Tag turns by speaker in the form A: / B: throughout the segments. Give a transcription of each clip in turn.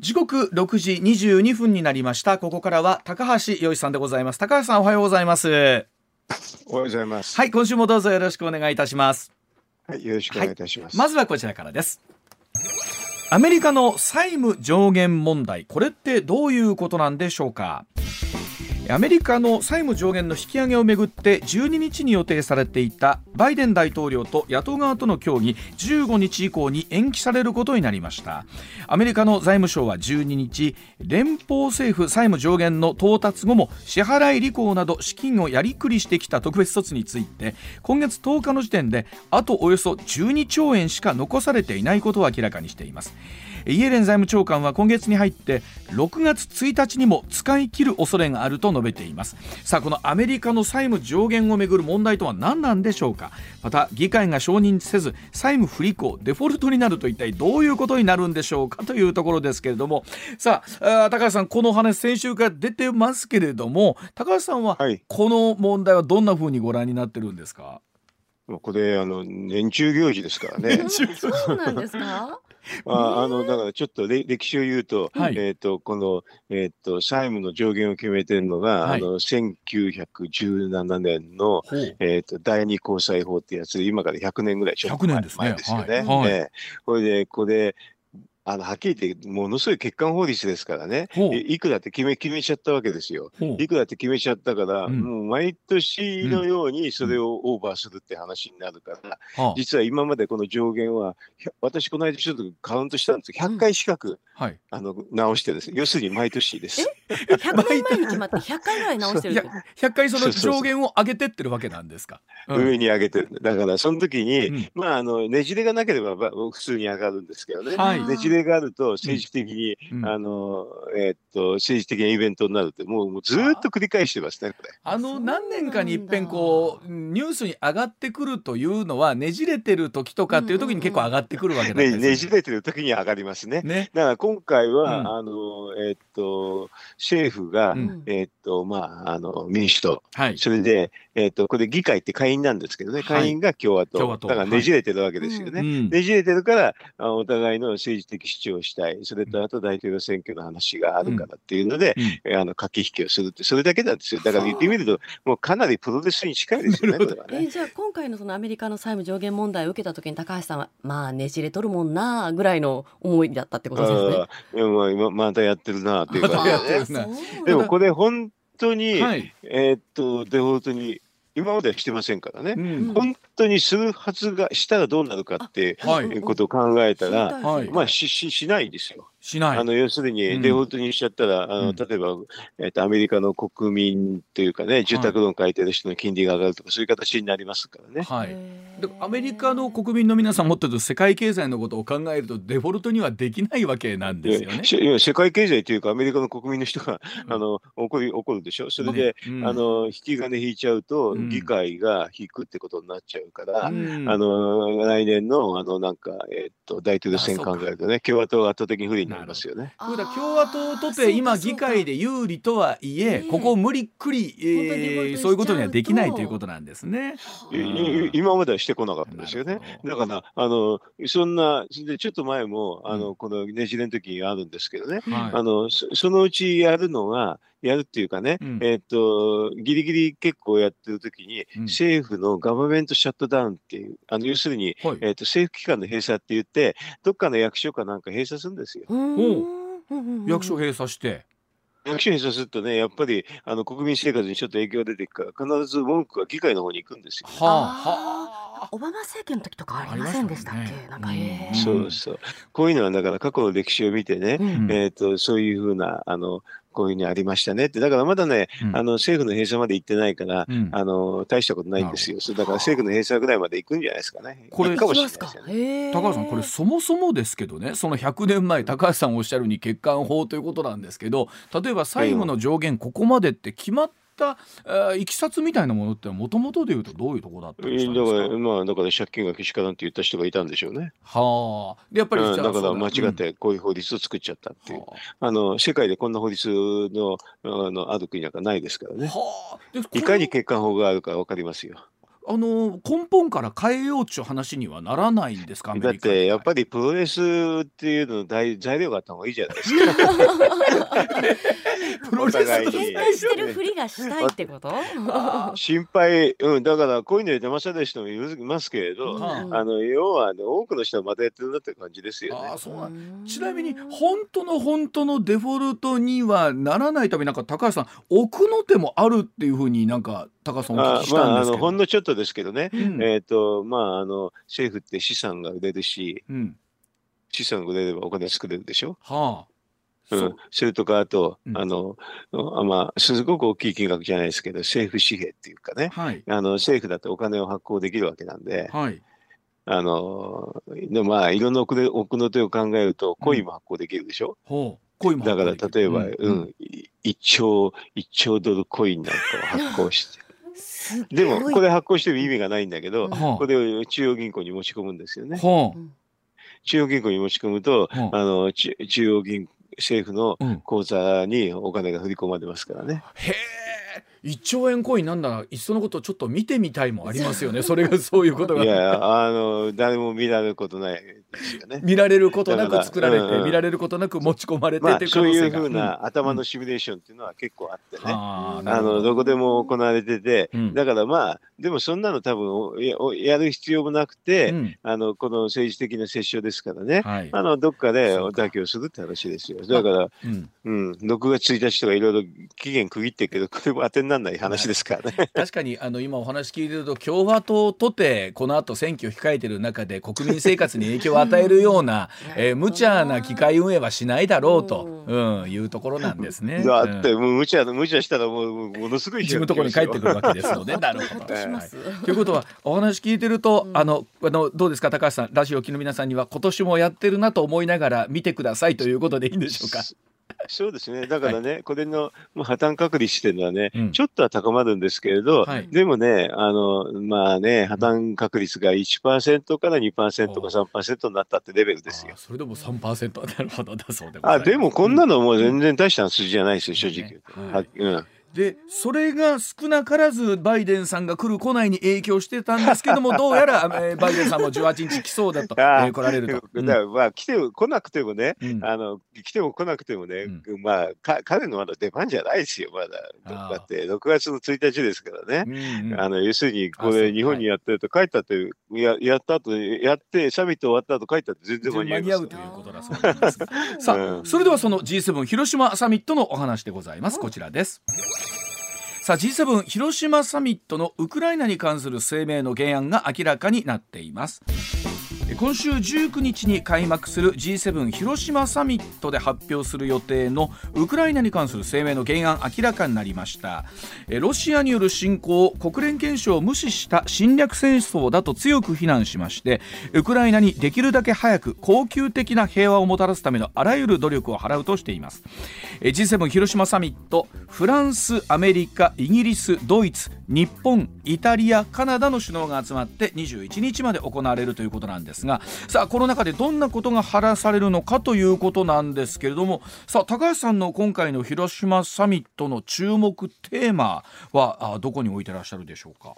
A: 時刻6時22分になりました。ここからは高橋洋一さんでございます。高橋さんおはようございます。おはよ
B: うございます。
A: はい今週もどうぞよろしくお願いいたします。
B: はいよろしくお願いいたします、
A: はい、まずはこちらからです。アメリカの債務上限問題。これってどういうことなんでしょうか？アメリカの債務上限の引き上げをめぐって12日に予定されていたバイデン大統領と野党側との協議15日以降に延期されることになりました。アメリカの財務省は12日連邦政府債務上限の到達後も支払い履行など資金をやりくりしてきた特別措置について今月10日の時点であとおよそ12兆円しか残されていないことを明らかにしています。イエレン財務長官は今月に入って6月1日にも使い切る恐れがあると述べています。さあこのアメリカの債務上限をめぐる問題とは何なんでしょうか。また議会が承認せず債務不履行デフォルトになると一体どういうことになるんでしょうかというところですけれども。さあ高橋さんこの話先週から出てますけれども高橋さんはこの問題はどんなふうにご覧になってるんですか、
B: これあの年中行事ですからね。
C: そうなんですか？
B: まあ、あのだからちょっと歴史を言うと、はい、えっ、ー、とこのえっ、ー、と債務の上限を決めてるのが、はい、あの1917年のえっ、ー、と第二交際法ってやつ今から100年ぐらい
A: ちょっと前
B: ですよね。はい、えー、これでこれあの、はっきり言って、ものすごい欠陥法律ですからね。いくらって決め、決めちゃったわけですよ。いくらって決めちゃったから、うん、もう毎年のようにそれをオーバーするって話になるから、うん、実は今までこの上限は、私この間ちょっとカウントしたんですけど、100回近く、はい、あの、直してです。要するに毎年です。
C: え ?100 年前に決まって100回ぐらい直してる
A: 100, 回その上限を上げてってるわけなんですか？
B: 上に上げてる。だから、その時に、まあ、あの、ねじれがなければ普通に上がるんですけどね。はい、ねじれがあると政治的に、うん、あの、えー、っと、政治的なイベントになるって、もうもうずっと繰り返してますね、これ。
A: あの、何年かに一遍こう、ニュースに上がってくるというのは、ねじれてる時とかっていう時に結構上がってくるわけなんです
B: ね、ね。じれてる時に上がりますね。ね。だから今回は、うん、あの、えー、っと、政府が、うん、えー、っと、まあ、あの、民主党、はい、それで、えっ、ー、と、これ議会って下院なんですけどね、下院が共和党。はい、だからねじれてるわけですよね。はい、ねじれてるから、お互いの政治的主張をしたい。それとあと大統領選挙の話があるからっていうので、うん、あの、駆け引きをするって、それだけなんですよ。だから言ってみると、もうかなりプロレスに近いですよね、ね。
C: えー、じゃあ今回のそのアメリカの債務上限問題を受けたときに高橋さんは、まあねじれとるもんなぐらいの思いだったってことですね。いや
B: まあ、またやってるなっていう感じで、ね、でもこれ本当に、はい、えー、っと、デフォルトに今まではしてませんからね、うん、本当にするはずがしたらどうなるかっていうことを考えたら、はい、まあしししないですよ。
A: しない。
B: あの、要するに、デフォルトにしちゃったら、うん、あの、例えば、えっ、ー、と、アメリカの国民というかね、住宅ローン借りてる人の金利が上がるとか、そういう形になりますからね。
A: はい。でアメリカの国民の皆さんもっと世界経済のことを考えると、デフォルトにはできないわけなんですよね。
B: いや、世界経済というか、アメリカの国民の人が、うん、あの、怒り、怒るでしょ？それで、うん、あの、引き金引いちゃうと、議会が引くってことになっちゃうから、あの、来年の、あの、なんか、えっ、ー、と、大統領選考えるとね、共和党が圧倒的に不利になりますよね。
A: だ共和党とて今議会で有利とはいえここを無理っくり、えー、そういうことにはできないということなんですね。
B: 今まではしてこなかったですよね。だからあのそんなでちょっと前もあの、このねじれの時にあるんですけどね、はい、あのそのうちやるのがやるっていうかね、うん、えっ、と、ギリギリ結構やってる時に、うん、政府のガバメントシャットダウンっていう、あの、要するに、はい、えっ、と、政府機関の閉鎖って言って、どっかの役所かなんか閉鎖するんですよ。
A: 役所閉鎖して。
B: 役所閉鎖するとね、やっぱりあの国民生活にちょっと影響が出ていくから、必ず文句は議会の方に行くんですよ。はあ、
C: はあ、オバマ政権の時とかありませんでしたっけ、ね、なんか、
B: えー、そうそう。こういうのはだから過去の歴史を見てね、うん、えっ、ー、と、そういうふうな、あの、こういうふうにありましたねって、だからまだね、うん、あの政府の閉鎖まで行ってないから、うん、あの大したことないんですよ、だから政府の閉鎖ぐらいまで行くんじゃないですかね。
A: これ、
B: か
A: もしれないね、高橋さん、これ、そもそもですけどね、その100年前、高橋さんおっしゃるに欠陥法ということなんですけど、例えば債務の上限、ここまでって決まってったいきさつみたいなものってもともとでいうとどういうところだったんですか？だ
B: からまあだから借金がけしからんって言った人がいたんでしょうね。
A: はあ。でやっぱり、
B: うん、だから間違ってこういう法律を作っちゃったっていう。うん、あの世界でこんな法律のあのある国なんかないですからね。はあ。いかに欠陥法があるかわかりますよ。
A: あの根本から変えようっていう話にはならないんですか
B: だってやっぱりプロレスっていうの材料があった方がいいじゃないですか。
C: プロレス喧嘩してるふりがしたいってこと？
B: 心配、うん、だからこういうので騙される人もいますけれど、うん、あの要は、ね、多くの人はまたやってるんだって感じですよね。あそう
A: なん。ちなみに本当の本当のデフォルトにはならないためになんか高橋さん奥の手もあるっていうふうになんか高さんお聞きしたんですけど、まあ、あの
B: ほんのちょっとですけどね、うん、えっ、ー、とまああの政府って資産が売れるし、うん、資産が売れればお金作れるでしょ？はあ。うん、それとかあと、うん、あのあまあすごく大きい金額じゃないですけど政府紙幣っていうかね、はい、あの政府だってお金を発行できるわけなんで、はい、あのでまあいろんな奥で奥の手を考えるとコインも発行できるでしょ？う。んだから例えば、うん、うん、1兆、1兆ドルコインなんかを発行して。でも、これ発行しても意味がないんだけど、これを中央銀行に持ち込むんですよね。中央銀行に持ち込むと、あの中央銀政府の口座にお金が振り込まれますからね。
A: へえ。1兆円コインなんだらいっそのことちょっと見てみたいもありますよね。それがそういうことが。
B: いやあの誰も見られることないですよね。
A: 見られることなく作られて、うんうん、見られることなく持ち込まれて、まあ、
B: そういうふうな頭のシミュレーションっていうのは結構あってね、うん、あのど。こでも行われてて、だからまあでもそんなの多分やる必要もなくて、あのこの政治的な折衝ですからね、はい、あのどっかで妥協するって話ですよ。だから、うん、6月1日とかいろいろ期限区切ってるけどこれも当てにならない話ですからね。
A: 確かにあの今お話聞いてると共和党とてこの後選挙を控えてる中で国民生活に影響を与えるような、えー、無茶な機械運営はしないだろうと、うん、いうところなんですね。
B: だってもう無茶無茶したらもうものすごい
A: 自分のところに帰ってくるわけですので なるほど。はい、ということはお話聞いてると、うん、あのあのどうですか高橋さん。ラジオ機の皆さんには今年もやってるなと思いながら見てくださいということでいいんでしょうか？
B: そうですね。だからね、はい、これの破綻確率っていうのはね、うん、ちょっとは高まるんですけれど、はい、でもね、あの、まあね、破綻確率が1%から2%か3%になったってレベルですよ。
A: それでも3%なるほどだそうで
B: あ、でもこんなのもう全然大した数字じゃないですよ、正直。はい、
A: うんでそれが少なからずバイデンさんが来る来ないに影響してたんですけども どうやら、えー、バイデンさんも18日来そうだと、えー、来られると。
B: だからまあ来て来なくてもね、うん、あの来ても来なくてもね、うん、まあか彼のまだ出番じゃないですよまだ。だって6月の1日ですからね。うんうん、あの要するにこれ日本にやってると帰ったってややった後やってサミット終わった後帰ったって全然間に合
A: う。間に合うということだそうなんですさあ、それではその G7 広島サミットのお話でございます。こちらです。さあ G7 広島サミットのウクライナに関する声明の原案が明らかになっています。今週19日に開幕する G7 広島サミットで発表する予定のウクライナに関する声明の原案明らかになりました。ロシアによる侵攻国連憲章を無視した侵略戦争だと強く非難しましてウクライナにできるだけ早く恒久的な平和をもたらすためのあらゆる努力を払うとしています。G7 広島サミットフランスアメリカイギリスドイツ日本イタリアカナダの首脳が集まって21日まで行われるということなんです。ですがさあこの中でどんなことが話されるのかということなんですけれどもさあ高橋さんの今回の広島サミットの注目テーマはどこに置いてらっしゃるでしょうか？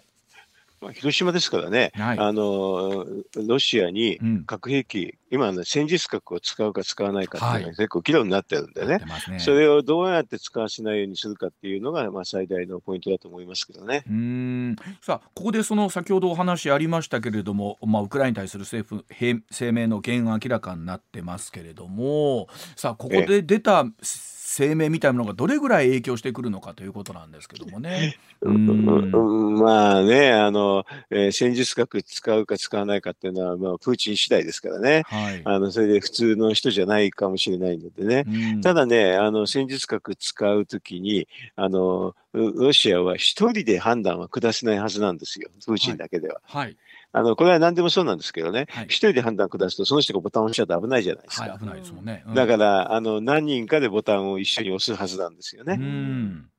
B: まあ、広島ですからね、はい、あのロシアに核兵器、うん、今の戦術核を使うか使わないかっていうのは結構議論になってるんでね。はいね、それをどうやって使わせないようにするかっていうのが、まあ、最大のポイントだと思いますけどね。
A: うん。さあここでその先ほどお話ありましたけれども、まあ、ウクライナに対する政府声明の原案明らかになってますけれどもさあここで出た、ええ声明みたいなのがどれぐらい影響してくるのかということなんですけどもね。
B: うん、まあね、あの、えー、戦術核使うか使わないかっていうのは、まあ、プーチン次第ですからね。はい、あの、それで普通の人じゃないかもしれないのでね。うん、ただね、あの、戦術核使うときに、あの、ロシアは一人で判断は下せないはずなんですよ。プーチンだけでは。はい、はいあの、これは何でもそうなんですけどね、一、はい、人で判断下すと、その人がボタンを押しちゃうと危ないじゃないですか。はい、危ないですもんね。うん、だから、あの、何人かでボタンを一緒に押すはずなんですよね。うん。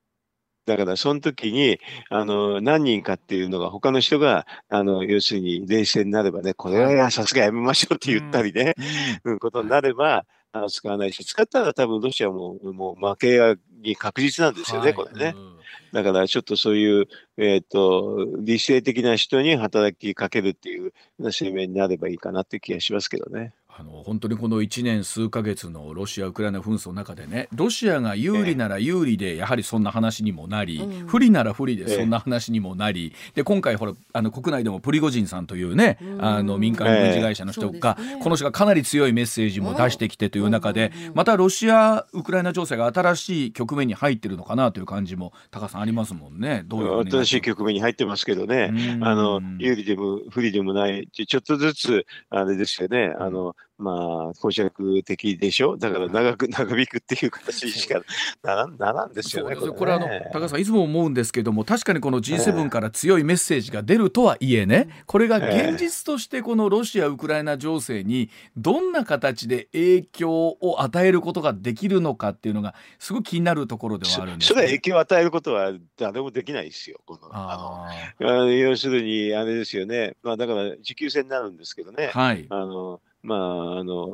B: だから、その時に、あの、何人かっていうのが、他の人が、あの、要するに冷静になればね、これはさすがやめましょうって言ったりね、うん、うん、ことになれば、使わないし、使ったら多分ロシアももう負けに確実なんですよね、はい、これね。うんだからちょっとそういう、えっ、ー、と、理性的な人に働きかけるっていう声明になればいいかなって気がしますけどね。
A: あの本当にこの1年数か月のロシア・ウクライナ紛争の中でねロシアが有利なら有利でやはりそんな話にもなり、え不利なら不利でそんな話にもなり、えで今回ほらあの国内でもプリゴジンさんというね、あの民間軍事会社の人が、えこの人がかなり強いメッセージも出してきてという中で、またロシア・ウクライナ情勢が新しい局面に入ってるのかなという感じも高さんありますもんね。
B: どういう新しい局面に入ってますけどね、あの有利でも不利でもない。ちょっとずつあれですよね。あのまあ、公爵的でしょ？だから長く、長引くっていう形しか ならんならんですよね。これ、ね、
A: これあの、高橋さん、いつも思うんですけども、確かにこの G7 から強いメッセージが出るとはいえね、これが現実としてこのロシア・ウクライナ情勢にどんな形で影響を与えることができるのかっていうのが、すごく気になるところではあるんです、
B: ね、それは影響を与えることは誰もできないですよ。このあの要するに、あれですよね、まあ、だから持久戦になるんですけどね。はい、あのまあ、あの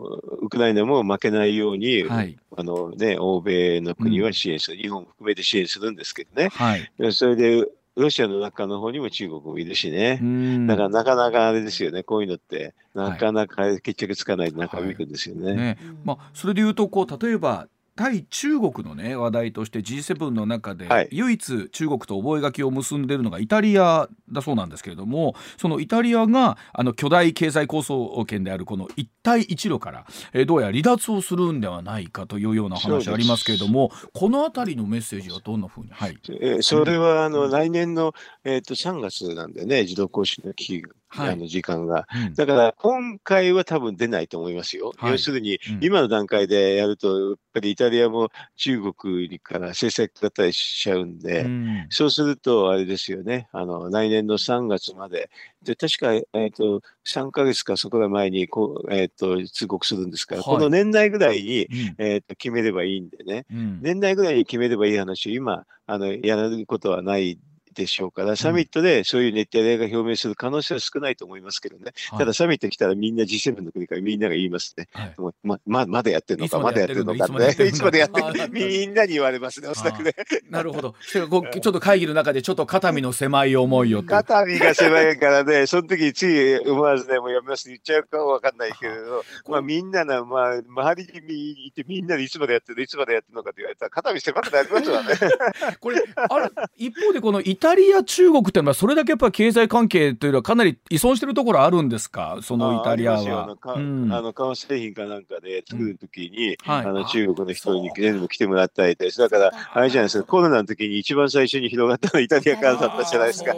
B: ウクライナも負けないように、はい、あのね、欧米の国は支援する、うん、日本も含めて支援するんですけどね、はい、それでロシアの中の方にも中国もいるしね、だからなかなかあれですよね、こういうのって、なかなか決着つかないで中身くんですよね。はいね
A: まあ、それでいうとこう、例えば対中国のね話題として G7 の中で唯一中国と覚書を結んでいるのがイタリアだそうなんですけれどもそのイタリアがあの巨大経済構想圏であるこの一帯一路から、えどうやら離脱をするんではないかというような話ありますけれどもこの辺りのメッセージはどんなふうに、はい、
B: えそれはあの、来年の、えー、と3月なんでね自動更新の期はい、あの時間が、うん、だから今回は多分出ないと思いますよ。はい、要するに、今の段階でやると、やっぱりイタリアも中国から制裁だったりしちゃうんで、うん、そうすると、あれですよね、あの来年の3月まで、で確か、えーと、3か月かそこら前にこう、えーと、通告するんですから、はい、この年内ぐらいに、うん、えーと、決めればいいんでね、年内ぐらいに決めればいい話を今、あのやることはないでしょうか。ら、サミットでそういう熱帯が表明する可能性は少ないと思いますけどね、ただサミット来たらみんな G7 の国からみんなが言いますね、はい、まままだやってるのか、まだやってるのかって、いつまでやってる みんなに言われますね、おそらくね。
A: なるほど、ちょっと会議の中で、ちょっと肩身の狭い思いを
B: 肩身が狭いからね、その時つい思わずね、もうやめますって言っちゃうかわかんないけれど、まあ、みんなの、まあ、周りにいて、みんなでいつまでやってる、いつまでやってるのかって言われたら、肩身狭くなりますわね。
A: これあれ一方で、このイタリア、中国ってのはそれだけやっぱ経済関係というのはかなり依存しているところあるんですか？そのイタリアは。
B: あ、うん、の革製品かなんかで作るときに、うん。はい、あの中国の人に全部来てもらったりでだからあれじゃないですか。コロナの時に一番最初に広がったのはイタリアからだったじゃないですか。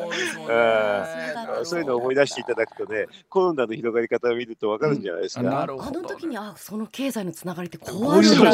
B: そういうのを思い出していただくとねコロナの広がり方を見ると分かるんじゃないですか。うん、あ
C: の時にあその経済のつながりって怖いそうそう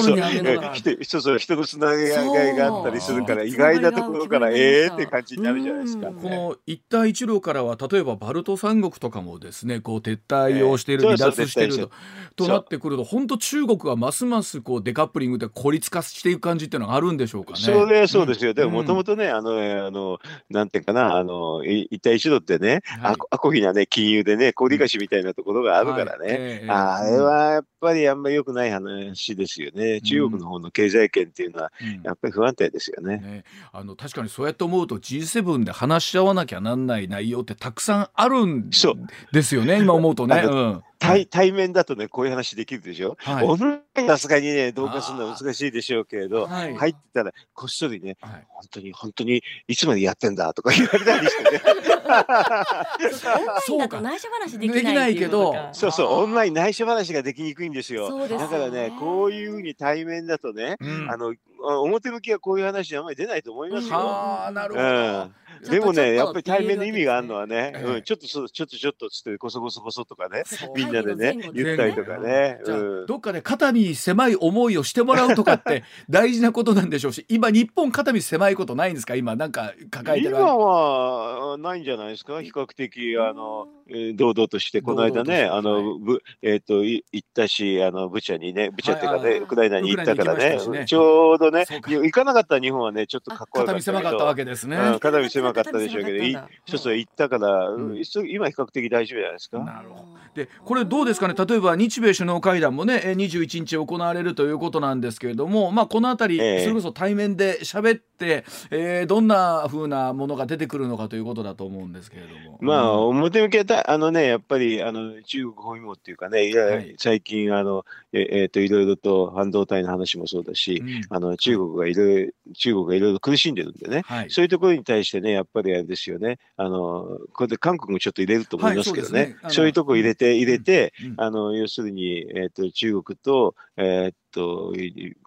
B: そうそう。人のつながりがあったりするから意外なところからええって感じになるじゃないですか。
A: この一帯一路からは例えばバルト三国とかもですねこう撤退をしている、離脱していると。となってくると本当中国はますますこうデカップリングで孤立化していく感じっていうのがあるんでしょうかね。
B: それそうですよ、うん、でももともとねあのあのなんていうかなあの一帯一路ってね、はい、あこぎなね金融でね小利貸しみたいなところがあるからね、はい。えー、あれはやっぱりあんまり良くない話ですよね。中国の方の経済圏っていうのはやっぱり不安定ですよね。うんね。
A: あの確かにそうやって思うと G7 で話し合わなきゃなんない内容ってたくさんあるんですよね今思うとね。うん
B: 対対面だとね、こういう話できるでしょ？はい、オンラインさすがにね、同化するのは難しいでしょうけれど、はい、入ってたら、こっそりね、はい、本当に、本当に、いつまでやってんだとか言われたりしてね。
C: そうか。内緒話できない
A: けど、
B: そうそう、オンライン内緒話ができにくいんですよ。すね、だからね、こういうふうに対面だとね、うん、あの、表向きはこういう話あんまり出ないと思いますよ。あ
A: あ、なるほど。うん
B: でもね、やっぱり対面の意味があるのはね、うん、ちょっとそちょっとちょっとつってこそこそこそとかね、みんなでね、言ったりとかね。
A: どっかで肩身狭い思いをしてもらうとかって大事なことなんでしょうし、今日本肩身狭いことないんですか今なんか抱えてる。
B: 今はないんじゃないですか比較的あの、え堂々としてこの間ね、あの、ぶえっ、と行ったし、あのブチャにね、ブチャっていうかね、ウクライナに行ったからね、ちょうどね、行かなかった日本はね、ちょっとかっこ
A: よかった。肩身狭かったわけですね。
B: 肩身狭狭かったでしょうけど、一つ行ったから、うん、今比較的大丈夫じゃないですか？
A: なるほど。で、これどうですかね？例えば日米首脳会談もね、21日行われるということなんですけれども、まあこのあたり、えー、それこそ対面で喋って、えー、どんな風なものが出てくるのかということだと思うんですけれども。
B: まあ表向けたあのねやっぱりあの中国包囲網っていうかね、はい、最近あのええー、といろいろと半導体の話もそうだし、うん、あの中国がいろいろ中国がいろいろ苦しんでるんでね、はい、そういうところに対してねやっぱりあれですよね。あのこれで韓国もちょっと入れると思いますけどね、はい、そうね。そういうとこ入れて入れて、うんうん、あの要するにえっ、ー、と中国とえー、っと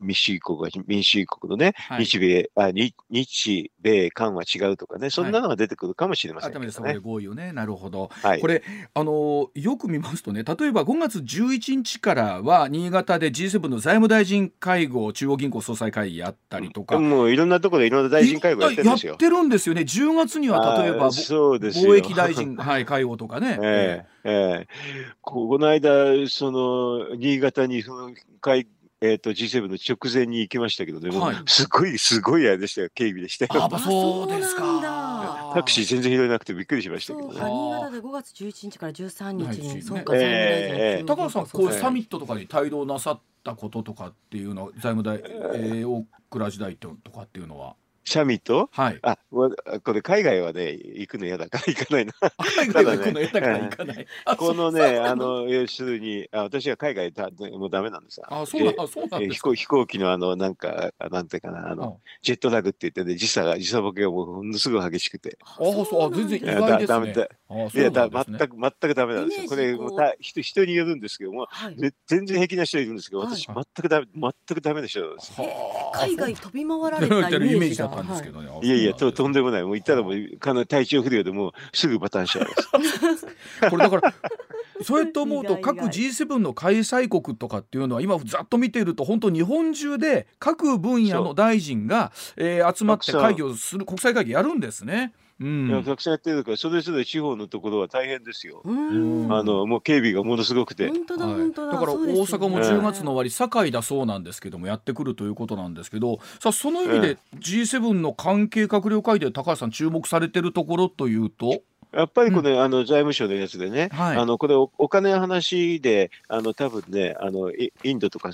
B: 民主主義国が民主主義国のね、はい、日米あ日日米韓は違うとかねそんなのが出てくるかもしれませんね。はい、
A: それ合意をね。なるほど、はい、これあのよく見ますとね例えば5月11日からは新潟で G7 の財務大臣会合中央銀行総裁会議やったりとか、
B: もういろんなところでいろんな大臣会合やってるんですよ。
A: やってるんですよね。10月には例えば貿易大臣、はい、会合とかね。
B: えーえー、この間、その新潟にその会えーと、G7 の直前に行きましたけどね、はい、すごいすごいあれでしたよ。警備でしたよ。
A: あそうですか。
B: タクシー全然拾えなくてびっくりしましたけど。ね。
C: 新潟で5月11日から13日に、そう
A: か、えー、高野さんこうサミットとかに帯同なさったこととかっていうのは財務大、えー、大蔵時代とかっていうのは？
B: シャミと、
A: はい、
B: あこれ海外はね行くの嫌だから 行かないな。
A: 海外は行くの嫌だから行かない。
B: このねあの要するにあ私は海外だもうダメなんです
A: あそうなそうなん
B: 飛行飛行機のあのなんかなんていうかなあのジェットラグって言ってね時差が時差ボケがもうほんのすぐ激しくて。
A: あそう全然意外ですね。
B: いやだ全く全くダメなんですよ。これまた人人によるんですけども、全然平気な人いるんですけど私全くダメ全くダメな人なんです。
C: 海外飛び回られたイメージだ
A: ったんですけどね。
B: いやいやととんでもないもう行ったらもうかな体調不良でもうすぐバタンしちゃいます。
A: これだからそうやって思うと各 G7 の開催国とかっていうのは今ざっと見ていると本当日本中で各分野の大臣が、えー、集まって会議をする国際会議やるんですね。
B: うん、いやたくさんやってるからそれぞれ地方のところは大変ですよ。あのもう警備がものすごくて。
C: 本当だ本当だ。
A: だから大阪も10月の終わり、堺だそうなんですけどもやってくるということなんですけど、さあその意味で G7 の関係閣僚会で高橋さん注目されてるところというと？
B: やっぱりこれ、うん、あの財務省のやつでね、はい、あのこれお、お金の話で、あの多分ね、あのインドとか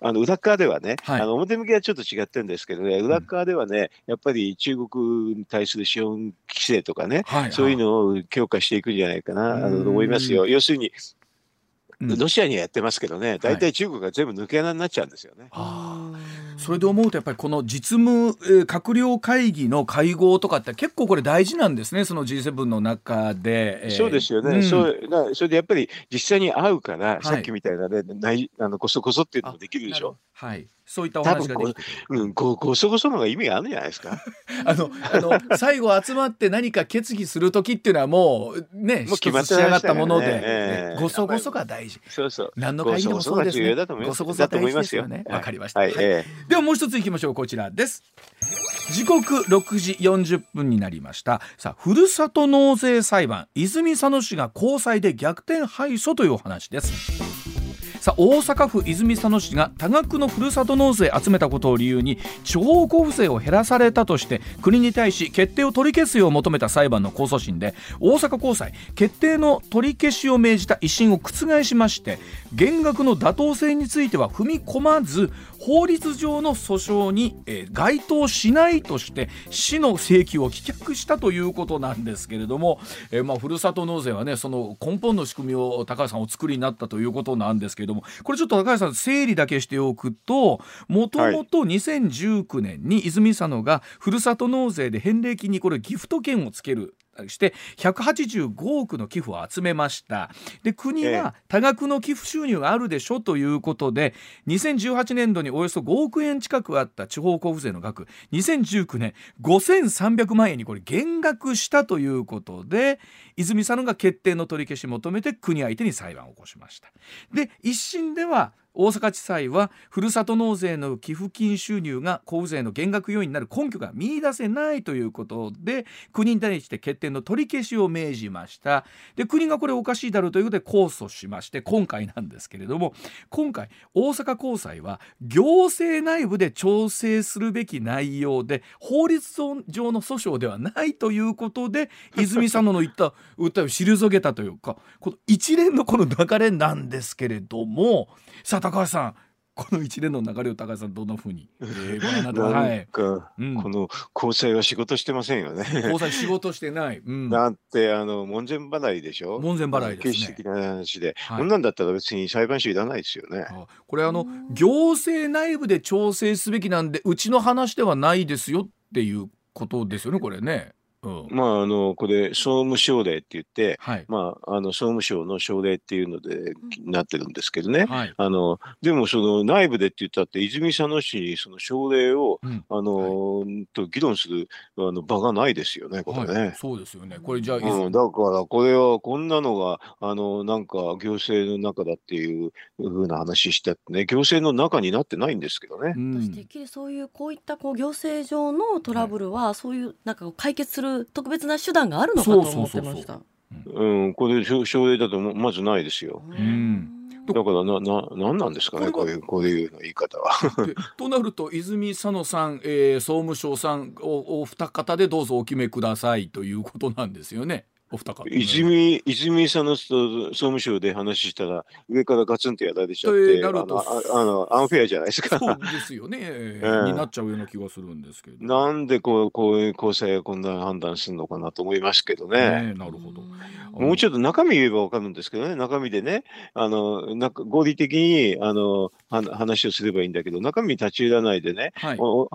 B: あの裏側ではね、はい、あの表向きはちょっと違ってるんですけどね、裏側ではね、やっぱり中国に対する資本規制とかね、はいはい、そういうのを強化していくんじゃないかな、あの思いますよ。要するにロシアにはやってますけどね、大体中国が全部抜け穴になっちゃうんですよね。
A: はい、それで思うと、やっぱりこの実務閣僚会議の会合とかって結構これ大事なんですね、その G7 の中で。
B: えー、そうですよね、うん、そうそれでやっぱり実際に会うから、さっきみたいなね、ないあのこそこそっていうのもできるでしょ。
A: はいそういったお話ができて
B: うん、ごごそごそのが意味があるんじゃないですか？
A: あのあの最後集まって何か決議する時っていうのはもうねもう決まって仕上がったもので、ねえー、ごそごそが大事。
B: そうそう。
A: 何の会議もそうですね。ごそごそ大事ですよね。わかりました。はい、えー、ではもう一ついきましょうこちらです。時刻6時40分になりましたさあふるさと納税裁判泉佐野市が高裁で逆転敗訴というお話ですさあ大阪府泉佐野市が多額のふるさと納税集めたことを理由に地方交付税を減らされたとして国に対し決定を取り消すよう求めた裁判の控訴審で大阪高裁決定の取り消しを命じた一審を覆しまして減額の妥当性については踏み込まず法律上の訴訟に、えー、該当しないとして市の請求を棄却したということなんですけれども、えー、まあ、ふるさと納税はねその根本の仕組みを高橋さんお作りになったということなんですけれどもこれちょっと高橋さん整理だけしておくともともと2019年に泉佐野がふるさと納税で返礼金にこれギフト券をつけるして185億の寄付を集めました。で国は多額の寄付収入があるでしょということで2018年度におよそ5億円近くあった地方交付税の額2019年5300万円にこれ減額したということで泉佐野が決定の取り消し求めて国相手に裁判を起こしました。で一審では大阪地裁はふるさと納税の寄付金収入が交付税の減額要因になる根拠が見出せないということで国に対して決定の取り消しを命じました。で国がこれおかしいだろうということで控訴しまして今回なんですけれども今回大阪高裁は行政内部で調整するべき内容で法律上の訴訟ではないということで 泉佐野の言った訴えを退けたというかこの一連のこの流れなんですけれどもさあ高橋さんこの一連の流れを高橋さんどんなふうに、えー、ご覧になって
B: なんか、うん、この交際は仕事してませんよね。
A: 交際仕事してない。
B: うん、だってあの門前払いでしょ？
A: 門前払いです、ね。
B: 形式的な話で、はい、こんなんだったら別に裁判所いらないですよね。
A: これあの行政内部で調整すべきなんでうちの話ではないですよっていうことですよねこれね。
B: うん、まああのこれ総務省令って言って、はい、まああの総務省の省令っていうのでなってるんですけどね、はい、あのでもその内部でって言ったって泉佐野市にその省令を、うん、あの、はい、と議論するあの場がないですよねこれね、
A: そうですよね。これじゃあ、
B: うん、だからこれはこんなのがあのなんか行政の中だっていうふうな話してね行政の中になってないんですけどね。
C: うん、てっきりそういうこういったこう行政上のトラブルは、そういうなんか解決するる特別な手段があるのかと思ってました。
B: うん、これ症例だとまずないですよ。うんだからな、な、なんなんですかね、こういう、こういうの言い方は。
A: となると、泉佐野さん、えー、総務省さんお、お二方でどうぞお決めくださいということなんですよね。お二方、ね、
B: 泉泉さんの総務省で話したら上からガツンとやられちゃってあのあのアンフェアじゃないですか。
A: そうですよね、え ー、になっちゃうような気がするんですけど。
B: なんでこうこういう高裁がこんな判断するのかなと思いますけどね。
A: ねなるほど。
B: もうちょっと中身言えばわかるんですけどね中身でねあのなんか合理的にあの話をすればいいんだけど中身に立ち入らないでね、はい、お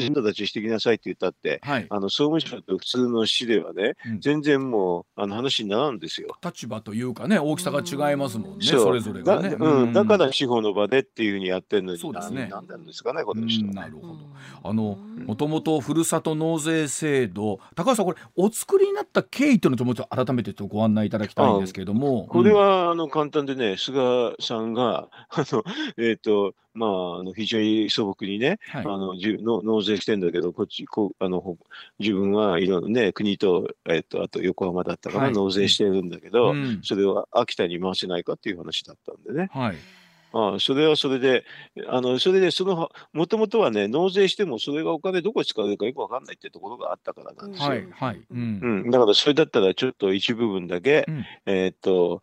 B: 人たちしてきなさいって言ったって、はい、あの総務省と普通の市ではね、うん、全然もうあの話にならんですよ。
A: 立場というかね大きさが違いますもんねそれぞれがね。
B: うん、だから司法の場でっていうふうにやってるのにそうですねなんなんですかねこの人、
A: なるほど。あのもともとふるさと納税制度高橋さんこれお作りになった経緯というのを改めてとご案内いただきたいんですけれども。
B: これはあの簡単でね菅さんがあのえっ、ー、とまあ、あの非常に素朴にね、はい、あのじの納税してんだけど、こっちこあの自分はいろんなね、国と、えっと、あと横浜だったから、納税してるんだけど、うん、それを秋田に回せないかっていう話だったんでね。はいああそれはそれで、あのそれでその、もともとはね、納税してもそれがお金どこ使うかよく分かんないってところがあったからなんですよ。はいはいうん、うん、だからそれだったらちょっと一部分だけ、うん、えー、っと、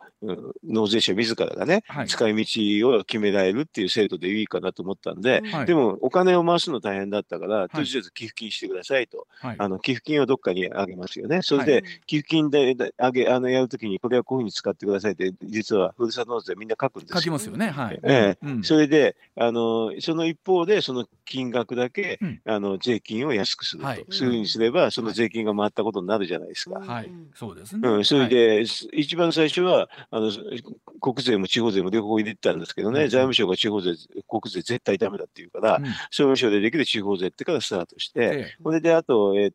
B: 納税者自らがね、はい、使い道を決められるっていう制度でいいかなと思ったんで、はい、でもお金を回すの大変だったから、とりあえず寄付金してくださいと、はい、あの寄付金をどっかにあげますよね。それで、寄付金であげあのやるときに、これはこういうふうに使ってくださいって、実はふるさと納税みんな書くんですよ。
A: 書きますよね。はい。
B: ええ。ーうん、それであの、その一方で、その金額だけ、うん、あの税金を安くすると、はい、そういうふうにすれば、その税金が回ったことになるじゃないですか。
A: はい、そうですね。
B: うん、それで、はい、一番最初はあの、国税も地方税も両方入れてたんですけどね、財務省が地方税、国税絶対ダメだっていうから、総務省でできる地方税ってからスタートして、これであと、えー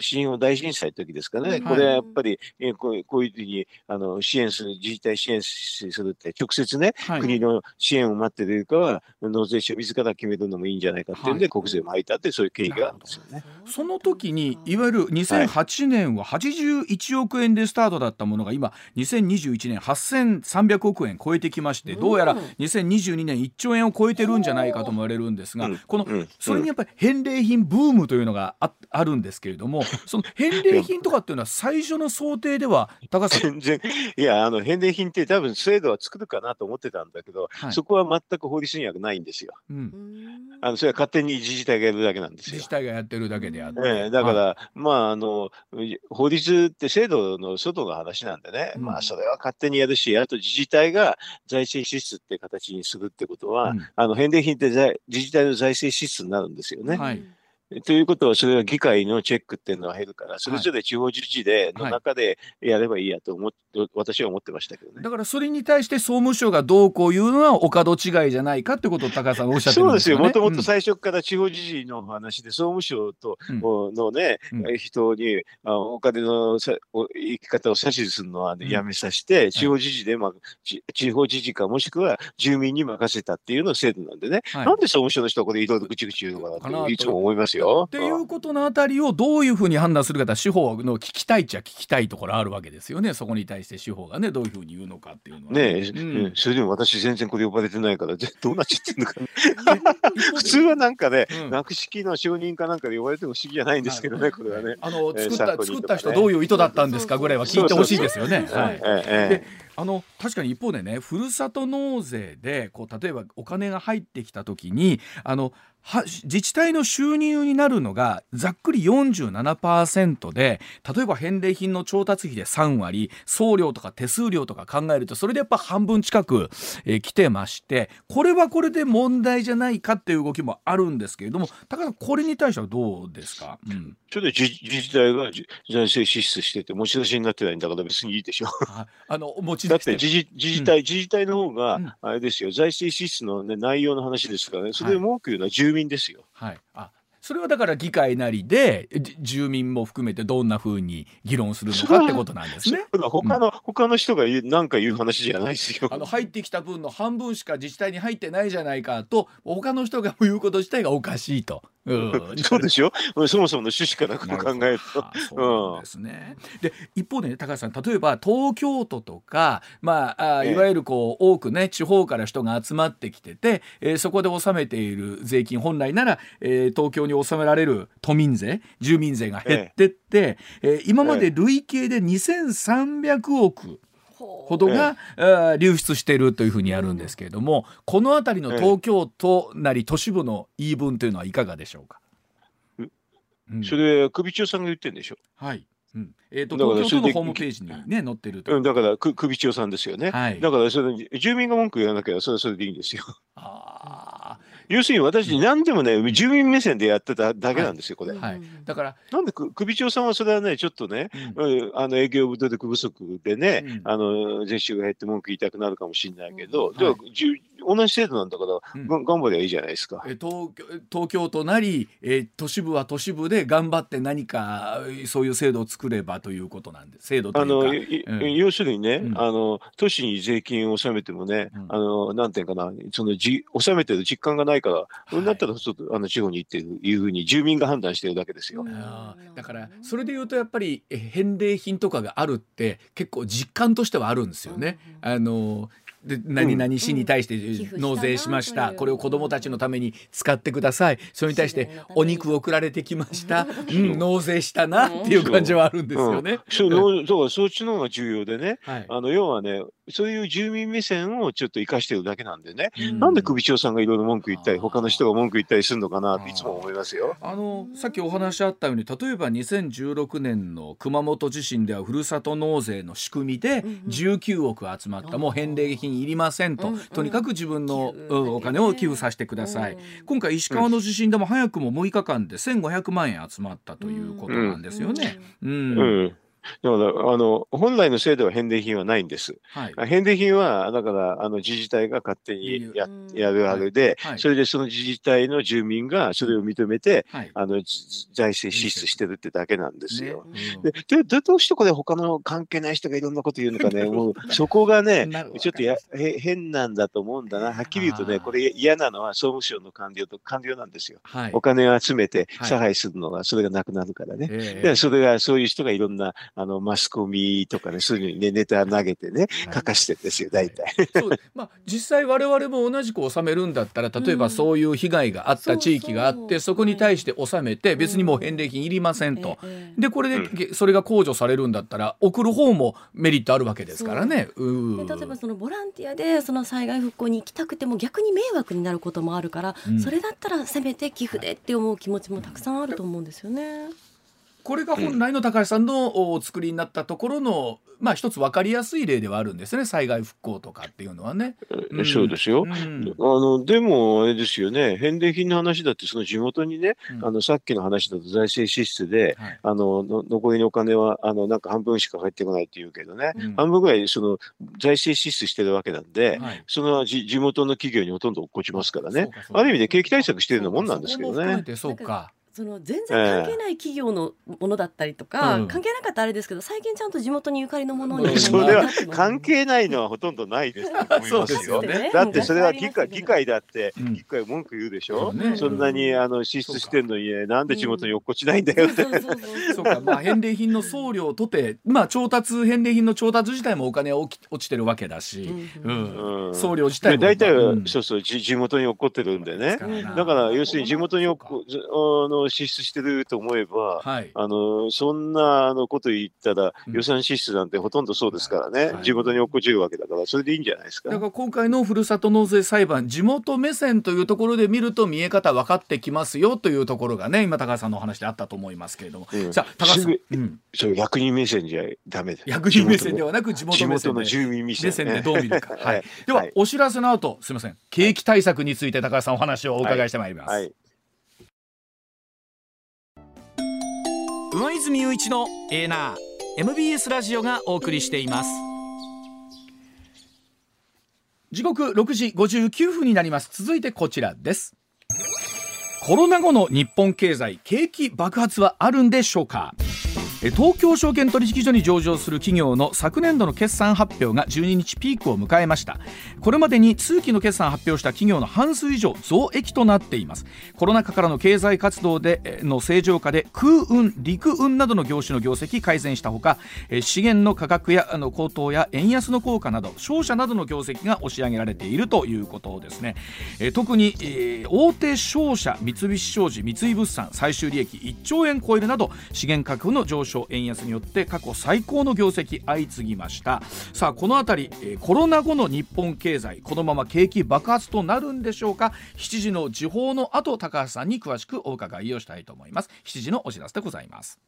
B: 新日本大震災の時ですかね、これはやっぱり、えこうこういうふうにあの支援する、自治体支援するって、直接ね、はい、国の支援を待ってるよりかは、納税者自ら決めるのもいいんじゃないかっていうんで、はい、国税も入ったって、そういう経緯があるんですよね。
A: その時に、いわゆる2008年は81億円でスタートだったものが、今、2021年8300億円超えてきまして、どうやら2022年1兆円を超えてるんじゃないかと思われるんですが、この、それにやっぱり返礼品ブームというのがああるんですけれども、その返礼品とかっていうのは最初の想定では高さ
B: 全然。いやあの返礼品って多分制度は作るかなと思ってたんだけど、はい、そこは全く法律にはないんですよ。うん、あのそれは勝手に自治体がやるだけなんですよ。
A: 自治体がやってるだけであって。
B: えー、だから、はい、まああの法律って制度の外の話なんでね、うん、まあそれは勝手にやるし、あと自治体が財政支出って形にするってことは、うん、あの返礼品って自治体の財政支出になるんですよね。はいということは、それは議会のチェックっていうのは減るから、それぞれ地方自治での中でやればいいやと思って、はい、私は思ってましたけどね。
A: だからそれに対して総務省がどうこう言うのはお門違いじゃないかってことを高橋さんおっしゃってるんですよ、ね、
B: そうですよ。もともと最初から地方自治の話で、総務省と、のね、うん、人にお金のさ生き方を指図するのは、ね、やめさせて、地方自治で、まあ、地方自治かもしくは住民に任せたっていうの制度なんでね、はい、なんで総務省の人はこれいろいろぐちぐち言うのかなっていつも思いますよ。
A: っていうことのあたりをどういうふうに判断するか司法の聞きたいっちゃ聞きたいところあるわけですよね。そこに対して司法がねどういうふうに言うのかっていうのは。
B: ね。ねえ、うん、それでも私全然これ呼ばれてないからどうなっちゃってんのか、普通はなんかね、うん、学識の承認かなんかで呼ばれても不思議じゃないんですけどね、これはね。
A: あの作った、ね、作った人どういう意図だったんですかぐらいは聞いてほしいですよね。はい。であの確かに一方でねふるさと納税でこう例えばお金が入ってきた時にあの自治体の収入になるのがざっくり47%で例えば返礼品の調達費で3割送料とか手数料とか考えるとそれでやっぱ半分近く、えー、来てましてこれはこれで問題じゃないかっていう動きもあるんですけれども高田さんこれに対してはどうですか、うん、
B: ちょっと自治体が財政支出してて持ち出しになってないんだから別にいいでしょ。あの持ちだって自治自治体、うん、自治体の方が、あれですよ、財政支出の、ね、内容の話ですからね、それで文句言うのは住民ですよ。
A: はい、あそれはだから議会なりで住民も含めてどんなふうに議論するのかってことなんですね。
B: 他の、うん、他の人が言う何か言う話じゃないですよ。
A: あの入ってきた分の半分しか自治体に入ってないじゃないかと他の人が言うこと自体がおかしいと。
B: うん、そうでしょそもそもの趣旨から考えると。
A: そうですね、で一方で、ね、高橋さん例えば東京都とか、まあ、あいわゆるこう多くね地方から人が集まってきてて、えー、そこで納めている税金本来なら、えー、東京に納められる都民税住民税が減ってって、えー、今まで累計で2300億。ほどが、ええ、流出しているというふうにやるんですけれども、この辺りの東京都なり都市部の言い分というのはいかがでしょうか？
B: うん、それ首長さんが言ってんでしょ？
A: はい。うん、えっ、ー、と東京都のホームページにね載ってる
B: と。うん、だからく首長さんですよね。はい。だからそれ住民が文句言わなきゃそれはそれでいいんですよ。ああ。要するに私、何でもね、住民目線でやってただけなんですよ、これ。はい。だから、なんで首長さんはそれはね、ちょっとね、あの営業部努力不足でね、あの、税収が減って文句言いたくなるかもしれないけど、でも、同じ制度なんだから、頑張りゃいいじゃないですか。
A: え東東京都なり、え都市部は都市部で頑張って何かそういう制度を作ればということなんです。制度あの、
B: 要するにね、あの都市に税金を納めてもね、あのなんていうかな、そのじ納めてる実感がないから、それだったらちょっとあの地方に行っていうふうに住民が判断してるだけですよ。
A: だからそれで言うとやっぱり返礼品とかがあるって結構実感としてはあるんですよね。あので何々市に対して納税しました、これを子どもたちのために使ってください。それに対してお肉送られてきました、うん、納税したなっていう感じはあるんですよね。
B: そうそうそっちの方が重要でね、はい、あの要はねそういう住民目線をちょっと生かしてるだけなんでね、うん、なんで首長さんがいろいろ文句言ったり他の人が文句言ったりするのかなっていつも思いますよ。
A: あのさっきお話あったように例えば2016年の熊本地震ではふるさと納税の仕組みで19億集まった、もう返礼品いりませんと、とにかく自分のお金を寄付させてください、今回石川の地震でも早くも6日間で1500万円集まったということなんですよね。うん
B: だからあの本来の制度は返礼品はないんです。はい、返礼品はだからあの自治体が勝手にややるあれで、はい。はい、それでその自治体の住民がそれを認めて、あの財政支出してるってだけなんですよ。ね、ででどうしてこれ他の関係ない人がいろんなこと言うのかねもうそこがね ちょっとやへ変なんだと思うんだな。はっきり言うとねこれ嫌なのは総務省の官僚と官僚なんですよ。お金を集めて差配するのはそれがなくなるからね。でそれがそういう人がいろんなあの、マスコミとかね、そういうのにね、ネタ投げてね、書かしてんですよ、大体。
A: そうまあ、実際我々も同じく収めるんだったら、例えばそういう被害があった地域があって、そこに対して収めて、別にもう返礼品いりませんと。で、これで、それが控除されるんだったら、送る方もメリットあるわけですからね。
C: 例えばそのボランティアで、その災害復興に行きたくても逆に迷惑になることもあるから、それだったらせめて寄付でって思う気持ちもたくさんあると思うんですよね。
A: これが本来の高橋さんのお作りになったところのまあ一つ分かりやすい例ではあるんですね。災害復興とかっていうのはね。
B: うん、そうですよ、うん、あのでもあれですよね。返礼品の話だってその地元にね、うん、あのさっきの話だと財政支出で、はい、あのの残りのお金はあのなんか半分しか入ってこないっていうけどね、半分ぐらいその財政支出してるわけなんで、はい、その地元の企業にほとんど落っこちますからね。ある意味で景気対策してるようなもんなんですけどね。
A: そうか
C: その全然関係ない企業のものだったりとか、うん、関係なかったあれですけど最近ちゃんと地元にゆかりのものに
B: それは関係ないのはほとんどないですと思いますよ。ね、だってそれは議会議会だって議会文句言うでしょ、うん、そんなにあの支出してんのになんで地元に落っこちないんだよって。
A: そうか。まあ返礼品の送料とてまあ調達返礼品の調達自体もお金落ちてるわけだし、うん送料自体も。
B: 大体は、そうそう地元に落っこってるんでね。だから要するに地元に落っこあの支出してると思えば、はい、あのそんなあのこと言ったら、予算支出なんてほとんどそうですからね、はい、地元に落っこちるわけだから、それでいいんじゃないですか？
A: だから今回のふるさと納税裁判、地元目線というところで見ると、見え方分かってきますよというところがね、今、高橋さんのお話であったと思いますけれども、うん、さあ、高橋さん、うん、
B: そう役人目線じゃだめです。
A: 役人目線ではなく、地元目
B: 線の住民目線、
A: でどう見るか。はい、では、お知らせの後、すみません、景気対策について高橋さんお話をお伺いしてまいります。はい上泉雄一のエーナー MBS ラジオがお送りしています。時刻6時59分になります。続いてこちらです。コロナ後の日本経済景気爆発はあるんでしょうか？東京証券取引所に上場する企業の昨年度の決算発表が12日ピークを迎えました。これまでに通期の決算発表した企業の半数以上増益となっています。コロナ禍からの経済活動での正常化で空運陸運などの業種の業績改善したほか資源の価格やの高騰や円安の効果など商社などの業績が押し上げられているということですね。特に大手商社三菱商事三井物産最終利益1兆円超えるなど資源価格の上昇昇円安によって過去最高の業績相次ぎました。さあこの辺り、え、コロナ後の日本経済このまま景気爆発となるんでしょうか？7時の時報の後高橋さんに詳しくお伺いをしたいと思います。7時のお知らせでございます。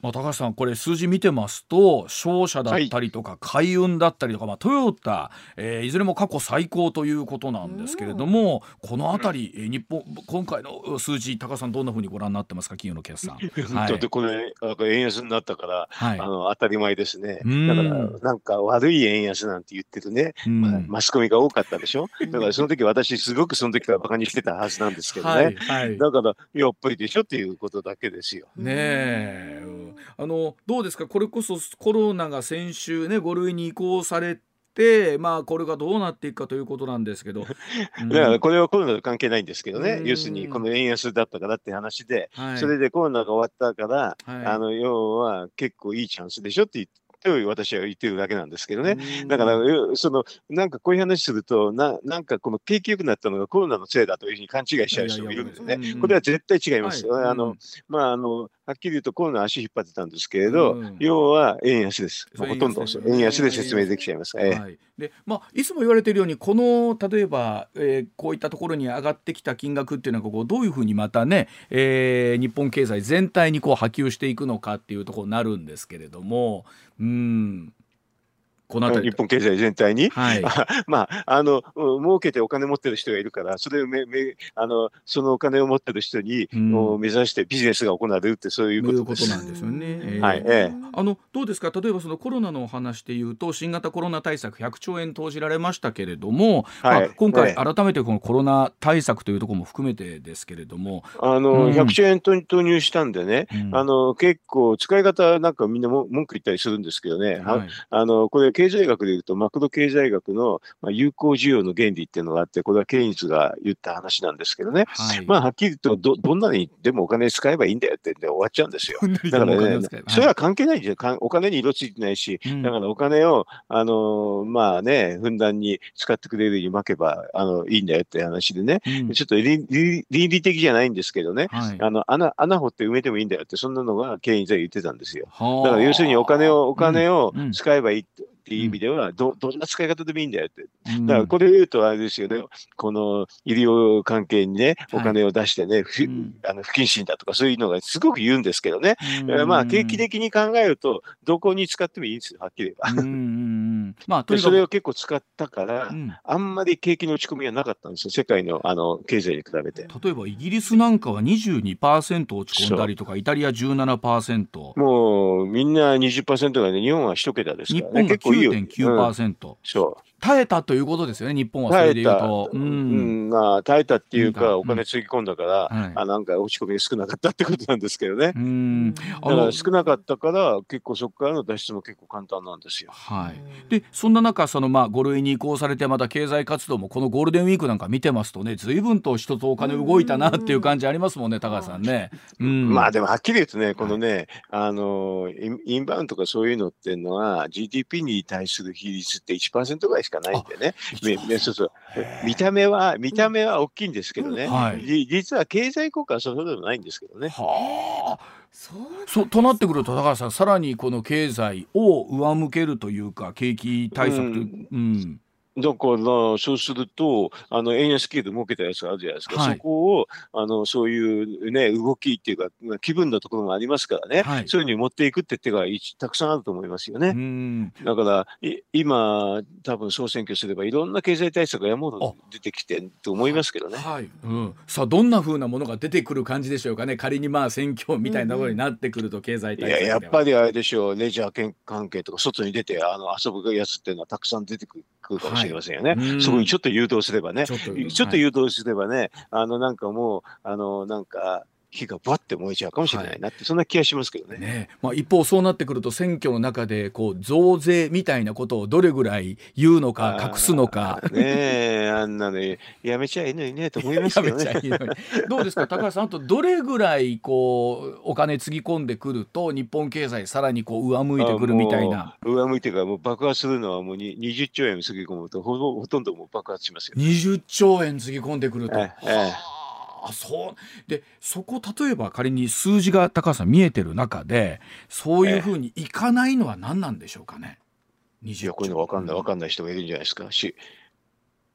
A: まあ、高橋さんこれ数字見てますと商社だったりとか海運だったりとか、まあ、トヨタ、えー、いずれも過去最高ということなんですけれども、この辺り、日本今回の数字高橋さんどんなふうにご覧になってますか？企業の決算。
B: はい、だってこれ円安になったから、はい、あの当たり前ですね。だからなんか悪い円安なんて言ってるね、まあ、マスコミが多かったでしょ？だからその時私すごくその時からバカにしてたはずなんですけどね。はいはい、だからやっぱりでしょ？っていうことだけですよ。
A: ねえ。あのどうですか？これこそコロナが先週ね5類に移行されてまあこれがどうなっていくかということなんですけど、
B: うん、だからこれはコロナと関係ないんですけどね、要するにこの円安だったからって話で、はい、それでコロナが終わったから、はい、あの要は結構いいチャンスでしょって言って。と私は言ってるだけなんですけどね。だから、その、なんかこういう話すると、ななんかこの景気良くなったのがコロナのせいだというふうに勘違いしちゃう人もいるんですね。これは絶対違います。はい、あの、まあ、あの、はっきり言うとコロナ足引っ張ってたんですけれど、うん、要は円安です。ほとんど円安で説明できちゃいます。えはい、
A: で、まあ、いつも言われているように、この例えば、えー、こういったところに上がってきた金額っていうのは、こうどういうふうにまたね、えー、日本経済全体にこう波及していくのかっていうところになるんですけれども、うん。
B: この日本経済全体に、はい、まあ、あの、儲けてお金持ってる人がいるから、それをめめあのそのお金を持ってる人に、うん、目指してビジネスが行われるって、そういうこと。
A: です。なんですよね。
B: えー、はい、え
A: ー、あのどうですか、例えばそのコロナのお話でいうと、新型コロナ対策100兆円投じられましたけれども、はい、まあ、今回、改めてこのコロナ対策というところも含めてですけれども、
B: あの、うん、100兆円投入したんでね、うん、あの結構、使い方なんかみんなも文句言ったりするんですけどね、はい、あのこれ、経済学でいうと、マクロ経済学の、まあ、有効需要の原理っていうのがあって、これはケインズが言った話なんですけどね、はい、まあはっきり言うとど、どんなにでもお金使えばいいんだよってで終わっちゃうんですよ。だからね、それは関係ないん。ですよ。お金に色ついてないし、だからお金を、あのまあね、ふんだんに使ってくれるように巻けばあのいいんだよって話でね、うん、ちょっと倫理的じゃないんですけどね、はい、あの穴穴掘って埋めてもいいんだよって、そんなのがケインズは言ってたんですよ。だから要するにお金をお金を使えばいいって。っていう意味では、どどんな使い方でもいいんだよって、だからこれを言うとあれですよね、この医療関係にね、お金を出してね、はい、あの不謹慎だとかそういうのがすごく言うんですけどね、まあ景気的に考えると、どこに使ってもいいんですよ、はっきり言えば。まあ、それを結構使ったから、うん、あんまり景気の落ち込みはなかったんですよ、世界のあの経済に比べて。
A: 例えばイギリスなんかは22%落ち込んだりとか、イタリア17%。
B: もうみんな20%がね、日本は一桁ですからね、
A: 結構。9.9%。う。ん、そう耐えたということですよね、日本はそれで言うと。
B: うん、まあ、耐えたっていうか、お金つぎ込んだから、あなんか落ち込みが少なかったってことなんですけどね。うん、だから少なかったから、結構そこからの脱出も結構簡単なんですよ。
A: はい、で、そんな中、そのまあ5類に移行されて、また経済活動もこのゴールデンウィークなんか見てますとね、ずいぶんと人とお金動いたなっていう感じありますもんね、高橋さんね。
B: うん、まあでもはっきり言うとね、このね、あのインバウンドとかそういうのっていうのは、GDP に対する比率って1%ぐらいしかないんでね。ね、そうそう。見た目は、見た目は大きいんですけどね。はい、実は経済効果はそれほどでもないんですけどね。は
A: あ。そうとなってくると高橋さんさらにこの経済を上向けるというか景気対策という、うん、うん
B: だから、そうすると、あの、円安系で儲けたやつがあるじゃないですか。はい、そこを、あの、そういうね、動きっていうか、気分のところもありますからね。はい、そういうふうに持っていくって手がたくさんあると思いますよね。だから、今、多分総選挙すれば、いろんな経済対策が山ほど出てきてると思いますけどね。はい。
A: うん。さあ、どんなふうなものが出てくる感じでしょうかね。仮にまあ、選挙みたいなことになってくると、経済対策
B: いや、やっぱりあれでしょう、レジャー関係とか、外に出て、あの、遊ぶやつっていうのはたくさん出てくる。かもしれませんよね、はい、そこにちょっと誘導すればね、ちょっと誘導すればね、はい、あのなんかもう、あのなんか、火がばって燃えちゃうかもしれないなって、はい、そんな気がしますけどね。ね
A: まあ、一方、そうなってくると、選挙の中でこう増税みたいなことをどれぐらい言うのか、隠すのか。
B: ねえ、あんなのやめちゃいいのにねと思いますけどね。いい
A: どうですか、高橋さん、あとどれぐらいこうお金つぎ込んでくると、日本経済、さらにこう上向いてくるみたいな。
B: 上向いてから、もう爆発するのはもうに20兆円つぎ込むとほ、ほとんどもう爆発しますよ。
A: 20兆円つぎ込んでくると。ええあそう。でそこ例えば仮に数字が高橋さん見えてる中でそういうふうにいかないのは何なんでしょうかね？
B: いやこういうの分かんない分かんない人がいるんじゃないですか？し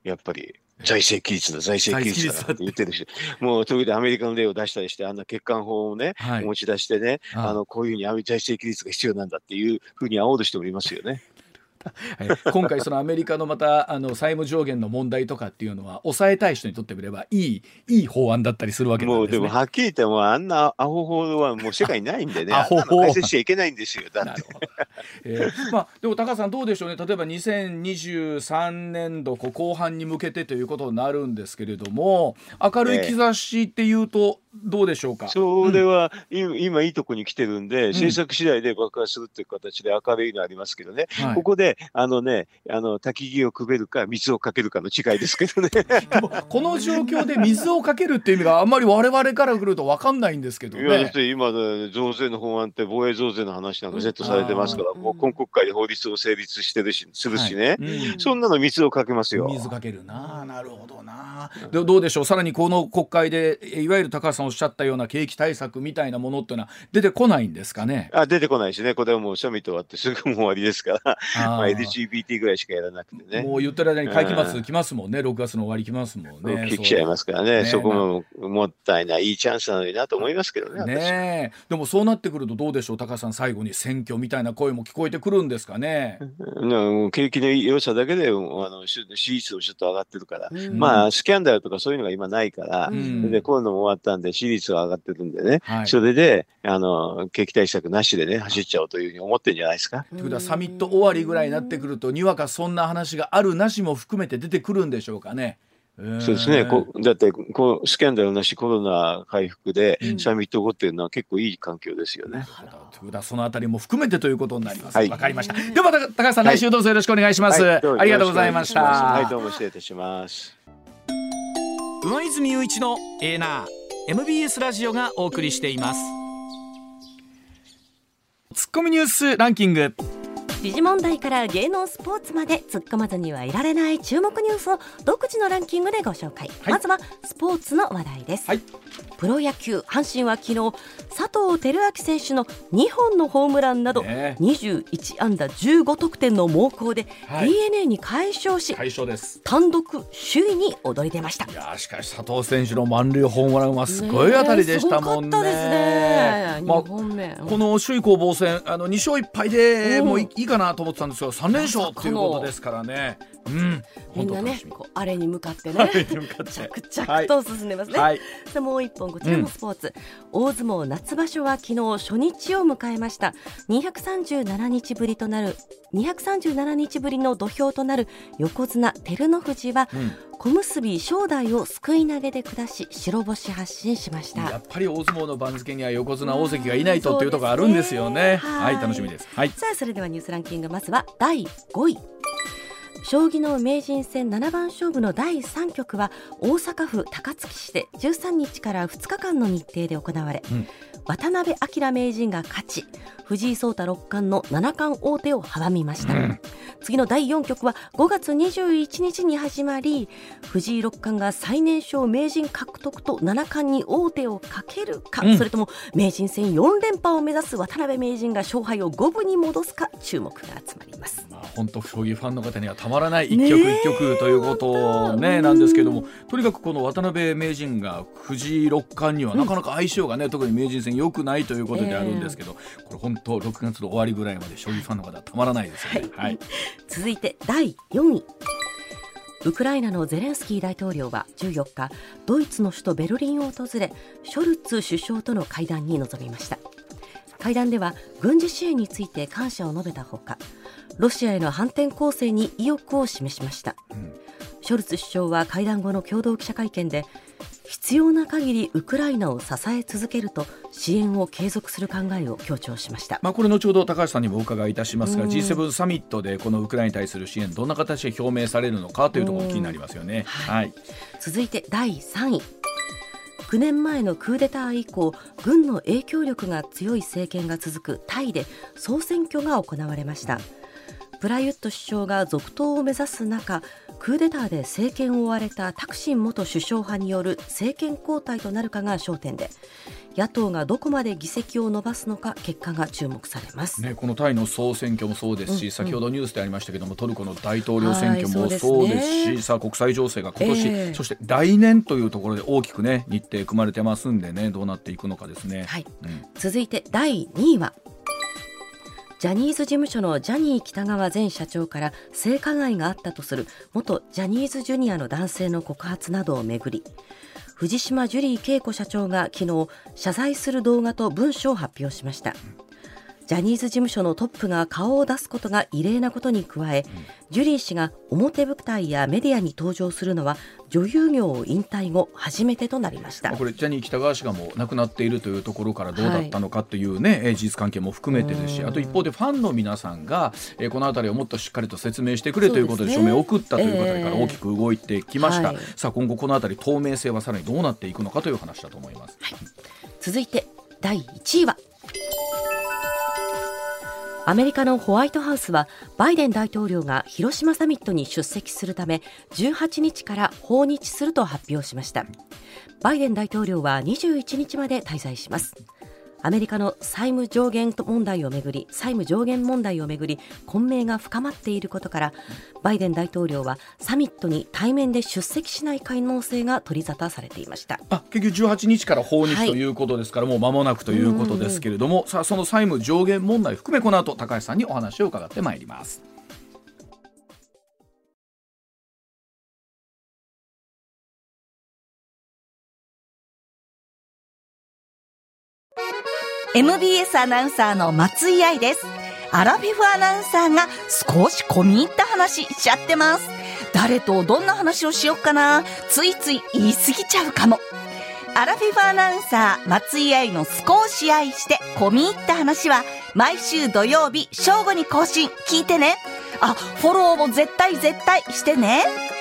B: やっぱり財政規律だ財政規律だって。言ってるし。もう時々アメリカの例を出したりしてあんな欠陥法をね、はい、持ち出してねあのこういうふうに財政規律が必要なんだっていうふうに煽る人もいますよね。
A: はい、今回そのアメリカのまたあの債務上限の問題とかっていうのは抑えたい人にとってみればいいいい法案だったりするわけなんです、ね、
B: もうでもはっきり言ってもあんなアホ法はもう世界にないんでね。アホ法解説しちゃいけないんですよ。だって。
A: えー、まあでも高橋さんどうでしょうね。例えば2023年度後半に向けてということになるんですけれども明るい兆しっていうとどうでしょうか、
B: それは、うん、今いいとこに来てるんで、政策次第で爆発するっていう形で明るいのありますけどね、はい、ここであのね、あの焚き木をくべるか、水をかけるかの違いですけどね。
A: この状況で水をかけるっていう意味があんまり我々から来ると分かんないんですけどね。いやだって
B: 今、増税の法案って防衛増税の話なんかセットされてますから、もう今国会で法律を成立してるし、するしね、はい。うん、そんなの水をかけますよ。
A: 水かけるな、なるほどな。でどうでしょう、さらにこの国会で、いわゆる高橋さんおっしゃったような景気対策みたいなものっていうのは出てこないんですかね？
B: あ出てこないしね、これはもうサミット終わってすぐもう終わりですから、あまあ、LGBT ぐらいしかやらなくてね。
A: もう言ってる間に会期末来ますもんね、6月の終わり来ますもんね。
B: 来ちゃいますからね、ねそこももったいない、いいチャンスなのになと思いますけどね。
A: ね。でもそうなってくるとどうでしょう、高さん、最後に選挙みたいな声も聞こえてくるんですかね。
B: もう景気の良さだけであの支持率もちょっと上がってるから、うん、まあスキャンダルとかそういうのが今ないから、うん、でこういうのも終わったんで支持率が上がってるんでね、はい、それであの景気対策なしでね走っちゃおうというふうに思ってるんじゃないですか。
A: ということはサミット終わりぐらいになってくるとにわかそんな話があるなしも含めて出てくるんでしょうかね。
B: そうですね、こだってこうスキャンダルなしコロナ回復でサミット後っていうのは結構いい環境ですよね。
A: うことはそのあたりも含めてということになります。わ、はい、かりました。では高橋さん、来週どうぞよろしくお願いします。はい、ありがとうございました。
B: はいどうも失礼いたします。
A: 上泉雄一のエーナー MBS ラジオがお送りしています。ツッコミニュースランキング。
C: 時事問題から芸能スポーツまで突っ込まずにはいられない注目ニュースを独自のランキングでご紹介、はい、まずはスポーツの話題です、はい、プロ野球阪神は昨日佐藤輝明選手の2本のホームランなど、ね、21安打15得点の猛攻で、はい、d n a に快勝し単独首位に躍り出ました。
A: いやしかし佐藤選手の満塁ホームランはすごい当たりでしたもんね。
C: ね。まあ、こ
A: の首位攻防戦あの2勝1敗でもういいかなと思ってたんですが3連勝ということですからね。うん、
C: みんなねこうあれに向かってね 着々と進んでますね、はい、さあもう一本こちらもスポーツ、うん、大相撲夏場所は昨日初日を迎えました。237日ぶりとなる237日ぶりの土俵となる横綱照ノ富士は、うん。小結正代をすくい投げで下し白星発進しました。
A: やっぱり大相撲の番付には横綱大関がいないとっていうところあるんですよね、ね、はい、楽しみです、はい、
C: さあそれではニュースランキングまずは第5位将棋の名人戦七番勝負の第3局は大阪府高槻市で13日から2日間の日程で行われ、うん、渡辺明名人が勝ち藤井聡太六冠の七冠王手を阻みました、うん、次の第4局は5月21日に始まり藤井六冠が最年少名人獲得と七冠に王手をかけるか、うん、それとも名人戦4連覇を目指す渡辺名人が勝敗を五分に戻すか注目が集まります。
A: まあ、本当将棋ファンの方にはたまらない一局一局ということねなんですけどもとにかくこの渡辺名人が藤井六冠にはなかなか相性がね、特に名人戦良くないということであるんですけど、これ本当6月の終わりぐらいまで将棋ファンの方はたまらないですよね。はい、はい、
C: 続いて第4位。ウクライナのゼレンスキー大統領は14日ドイツの首都ベルリンを訪れショルツ首相との会談に臨みました会談では軍事支援について感謝を述べたほかロシアへの反転攻勢に意欲を示しました、うん、ショルツ首相は会談後の共同記者会見で必要な限りウクライナを支え続けると支援を継続する考えを強調しました、
A: まあ、これ後ほど高橋さんにもお伺いいたしますが G7 サミットでこのウクライナに対する支援どんな形で表明されるのかというところ気になりますよね、はい、はい、
C: 続いて第3位9年前のクーデター以降軍の影響力が強い政権が続くタイで総選挙が行われました。プラユット首相が続投を目指す中クーデターで政権を追われたタクシン元首相派による政権交代となるかが焦点で野党がどこまで議席を伸ばすのか結果が注目されます、
A: ね、このタイの総選挙もそうですし、うんうん、先ほどニュースでありましたけどもトルコの大統領選挙もそうですし、ね、さあ国際情勢が今年、えー、そして来年というところで大きくね日程組まれてますんでねどうなっていくのかですね、
C: はい。うん、続いて第2位はジャニーズ事務所のジャニー喜多川前社長から性加害があったとする元ジャニーズジュニアの男性の告発などをめぐり藤島ジュリー景子社長が昨日謝罪する動画と文書を発表しました。ジャニーズ事務所のトップが顔を出すことが異例なことに加え、ジュリー氏が表舞台やメディアに登場するのは女優業を引退後初めてとなりました。
A: これジャニー喜多川氏がもう亡くなっているというところからどうだったのかというね、はい、事実関係も含めてですしあと一方でファンの皆さんが、えー、この辺りをもっとしっかりと説明してくれということで署名を送ったということから大きく動いてきました、えー、さあ今後この辺り透明性はさらにどうなっていくのかという話だと思います、はい、
C: 続いて第1位はアメリカのホワイトハウスはバイデン大統領が広島サミットに出席するため18日から訪日すると発表しました。バイデン大統領は21日まで滞在します。アメリカの債務上限問題をめぐり債務上限問題をめぐり混迷が深まっていることからバイデン大統領はサミットに対面で出席しない可能性が取り沙汰されていました
A: あ結局18日から訪日ということですから、はい、もう間もなくということですけれどもさあその債務上限問題含めこの後高橋さんにお話を伺ってまいります。
D: MBS アナウンサーの松井愛です。アラフィフアナウンサーが少し込み入った話しちゃってます。誰とどんな話をしよっかなついつい言い過ぎちゃうかも。アラフィフアナウンサー松井愛の少し愛して込み入った話は毎週土曜日正午に更新聞いてね。あ、フォローも絶対絶対してね。